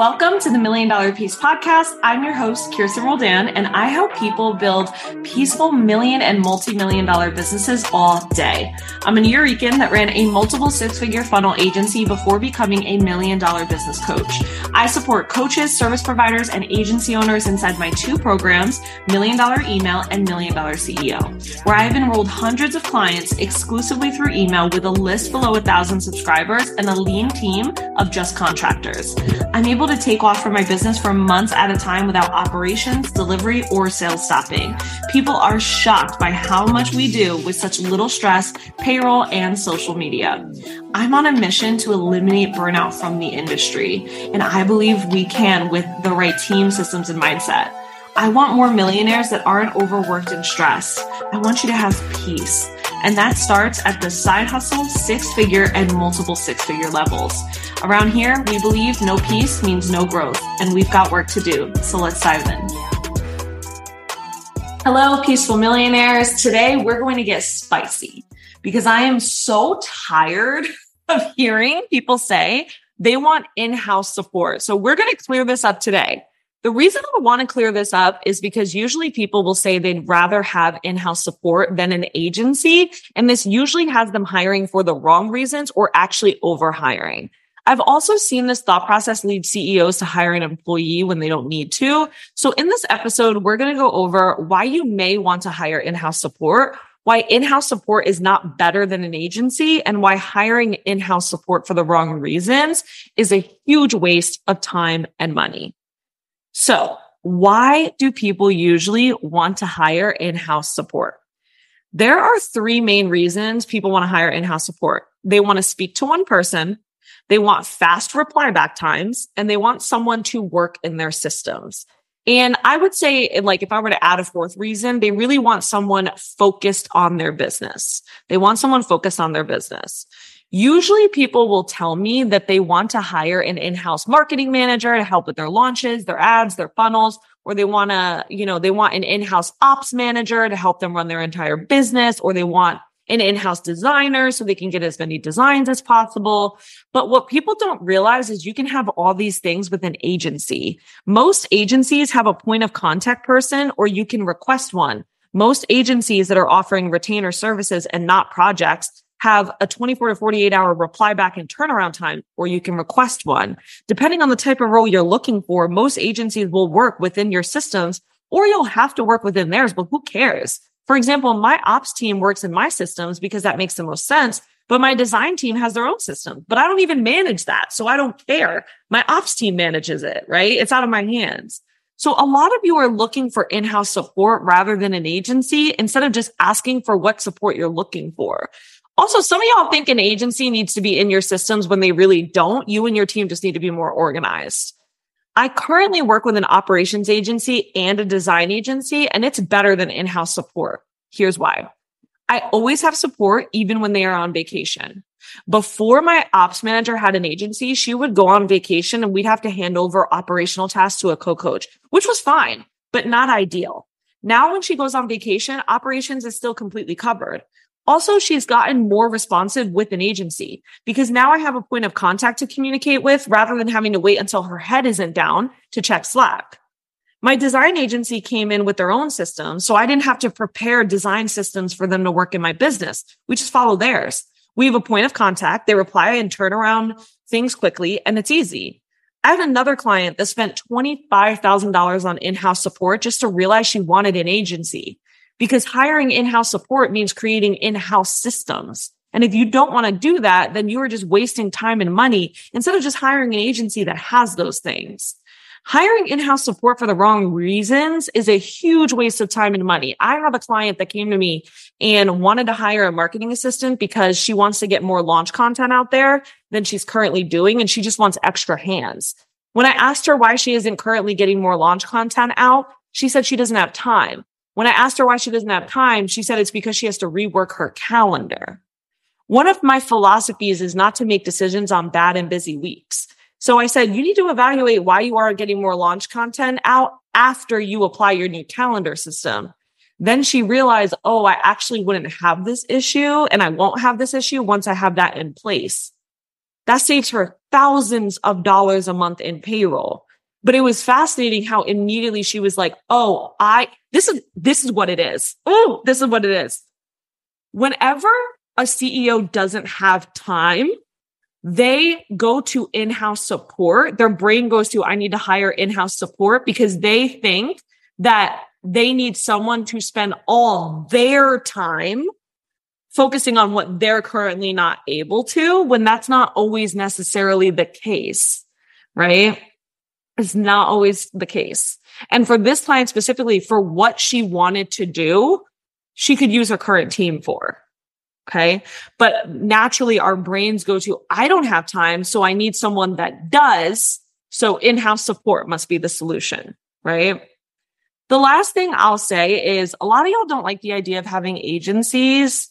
Welcome to the Million Dollar Peace Podcast. I'm your host, Kirsten Roldan, and I help people build peaceful million and multi million dollar businesses all day. I'm a Nuyorican that ran a multiple six figure funnel agency before becoming a million dollar business coach. I support coaches, service providers, and agency owners inside my two programs, Million Dollar Email and Million Dollar CEO, where I've enrolled hundreds of clients exclusively through email with a list below a thousand subscribers and a lean team of just contractors. I'm able to take off from my business for months at a time without operations, delivery, or sales stopping. People are shocked by how much we do with such little stress, payroll, and social media. I'm on a mission to eliminate burnout from the industry, and I believe we can with the right team, systems, and mindset. I want more millionaires that aren't overworked and stressed. I want you to have peace. And that starts at the side hustle, six figure, and multiple six figure levels. Around here, we believe no peace means no growth, and we've got work to do. So let's dive in. Hello, peaceful millionaires. Today, we're going to get spicy because I am so tired of hearing people say they want in house support. So we're going to clear this up today. The reason I want to clear this up is because usually people will say they'd rather have in-house support than an agency. And this usually has them hiring for the wrong reasons or actually over hiring. I've also seen this thought process lead CEOs to hire an employee when they don't need to. So in this episode, we're going to go over why you may want to hire in-house support, why in-house support is not better than an agency, and why hiring in-house support for the wrong reasons is a huge waste of time and money. So why do people usually want to hire in-house support? There are three main reasons people want to hire in-house support. They want to speak to one person. They want fast reply back times and they want someone to work in their systems. And I would say, like, if I were to add a fourth reason, they really want someone focused on their business. They want someone focused on their business. Usually people will tell me that they want to hire an in-house marketing manager to help with their launches, their ads, their funnels, or they want to, you know, they want an in-house ops manager to help them run their entire business, or they want an in-house designer so they can get as many designs as possible. But what people don't realize is you can have all these things with an agency. Most agencies have a point of contact person or you can request one. Most agencies that are offering retainer services and not projects have a 24 to 48 hour reply back and turnaround time, or you can request one. Depending on the type of role you're looking for, most agencies will work within your systems or you'll have to work within theirs, but who cares? For example, my ops team works in my systems because that makes the most sense. But my design team has their own system, but I don't even manage that. So I don't care. My ops team manages it, right? It's out of my hands. So a lot of you are looking for in-house support rather than an agency instead of just asking for what support you're looking for. Also, some of y'all think an agency needs to be in your systems when they really don't. You and your team just need to be more organized. I currently work with an operations agency and a design agency, and it's better than in-house support. Here's why. I always have support even when they are on vacation. Before my ops manager had an agency, she would go on vacation and we'd have to hand over operational tasks to a co-coach, which was fine, but not ideal. Now, when she goes on vacation, operations is still completely covered. Also, she's gotten more responsive with an agency because now I have a point of contact to communicate with rather than having to wait until her head isn't down to check Slack. My design agency came in with their own system, so I didn't have to prepare design systems for them to work in my business. We just follow theirs. We have a point of contact. They reply and turn around things quickly and it's easy. I had another client that spent $25,000 on in-house support just to realize she wanted an agency because hiring in-house support means creating in-house systems. And if you don't want to do that, then you are just wasting time and money instead of just hiring an agency that has those things. Hiring in-house support for the wrong reasons is a huge waste of time and money. I have a client that came to me and wanted to hire a marketing assistant because she wants to get more launch content out there than she's currently doing. And she just wants extra hands. When I asked her why she isn't currently getting more launch content out, she said she doesn't have time. When I asked her why she doesn't have time, she said it's because she has to rework her calendar. One of my philosophies is not to make decisions on bad and busy weeks. So I said, you need to evaluate why you aren't getting more launch content out after you apply your new calendar system. Then she realized, oh, I actually wouldn't have this issue and I won't have this issue once I have that in place. that saves her thousands of dollars a month in payroll. But it was fascinating how immediately she was like, Oh, I, this is, this is what it is. Oh, this is what it is. Whenever a CEO doesn't have time, they go to in-house support. Their brain goes to, I need to hire in-house support because they think that they need someone to spend all their time focusing on what they're currently not able to when that's not always necessarily the case, right? It's not always the case. And for this client specifically, for what she wanted to do, she could use her current team for. Okay. But naturally our brains go to, I don't have time. So I need someone that does. So in-house support must be the solution. Right. The last thing I'll say is a lot of y'all don't like the idea of having agencies,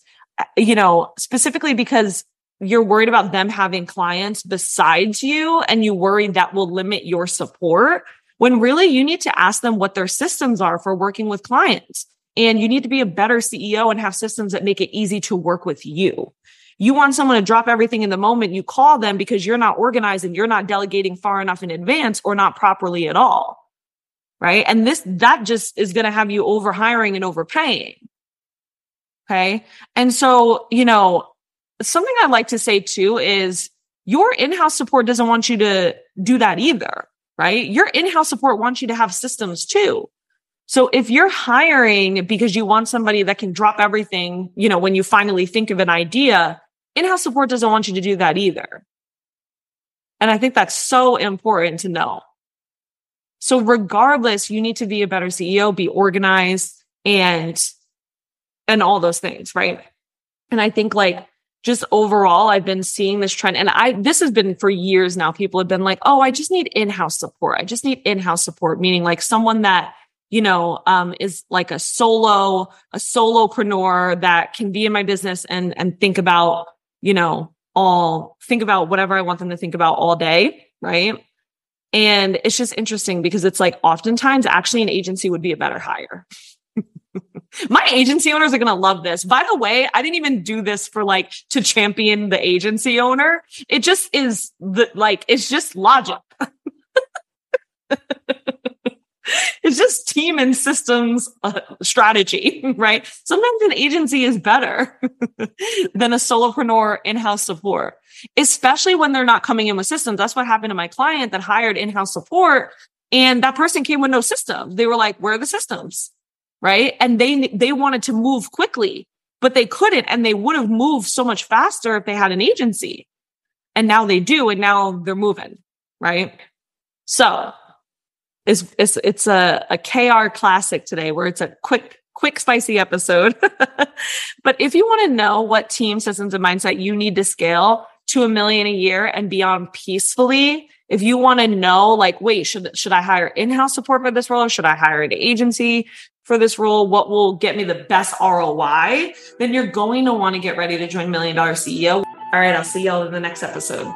you know, specifically because you're worried about them having clients besides you and you worry that will limit your support when really you need to ask them what their systems are for working with clients. And you need to be a better CEO and have systems that make it easy to work with you. You want someone to drop everything in the moment you call them because you're not organized and you're not delegating far enough in advance or not properly at all. Right. And this, that just is going to have you over hiring and overpaying. Okay. And so, you know, something I like to say too is your in-house support doesn't want you to do that either. Right. Your in-house support wants you to have systems too. So if you're hiring because you want somebody that can drop everything, you know, when you finally think of an idea, in-house support doesn't want you to do that either. And I think that's so important to know. So regardless, you need to be a better CEO, be organized and, and all those things, right? And I think like just overall, I've been seeing this trend and I, this has been for years now. People have been like, Oh, I just need in-house support. I just need in-house support, meaning like someone that you know, um, is like a solo, a solopreneur that can be in my business and, and think about, you know, all, think about whatever I want them to think about all day. Right. And it's just interesting because it's like oftentimes actually an agency would be a better hire. My agency owners are going to love this. By the way, I didn't even do this for like to champion the agency owner. It just is the like, it's just logic. it's just team and systems uh, strategy, right? Sometimes an agency is better than a solopreneur in-house support, especially when they're not coming in with systems. That's what happened to my client that hired in-house support. And that person came with no system. They were like, where are the systems? Right. And they, they wanted to move quickly, but they couldn't. And they would have moved so much faster if they had an agency. And now they do. And now they're moving. Right. So is it's it's a, a KR classic today where it's a quick, quick, spicy episode. but if you want to know what team systems and mindset you need to scale to a million a year and beyond peacefully, if you want to know, like, wait, should should I hire in-house support for this role? Or should I hire an agency for this role? What will get me the best ROI? Then you're going to want to get ready to join Million Dollar CEO. All right, I'll see y'all in the next episode.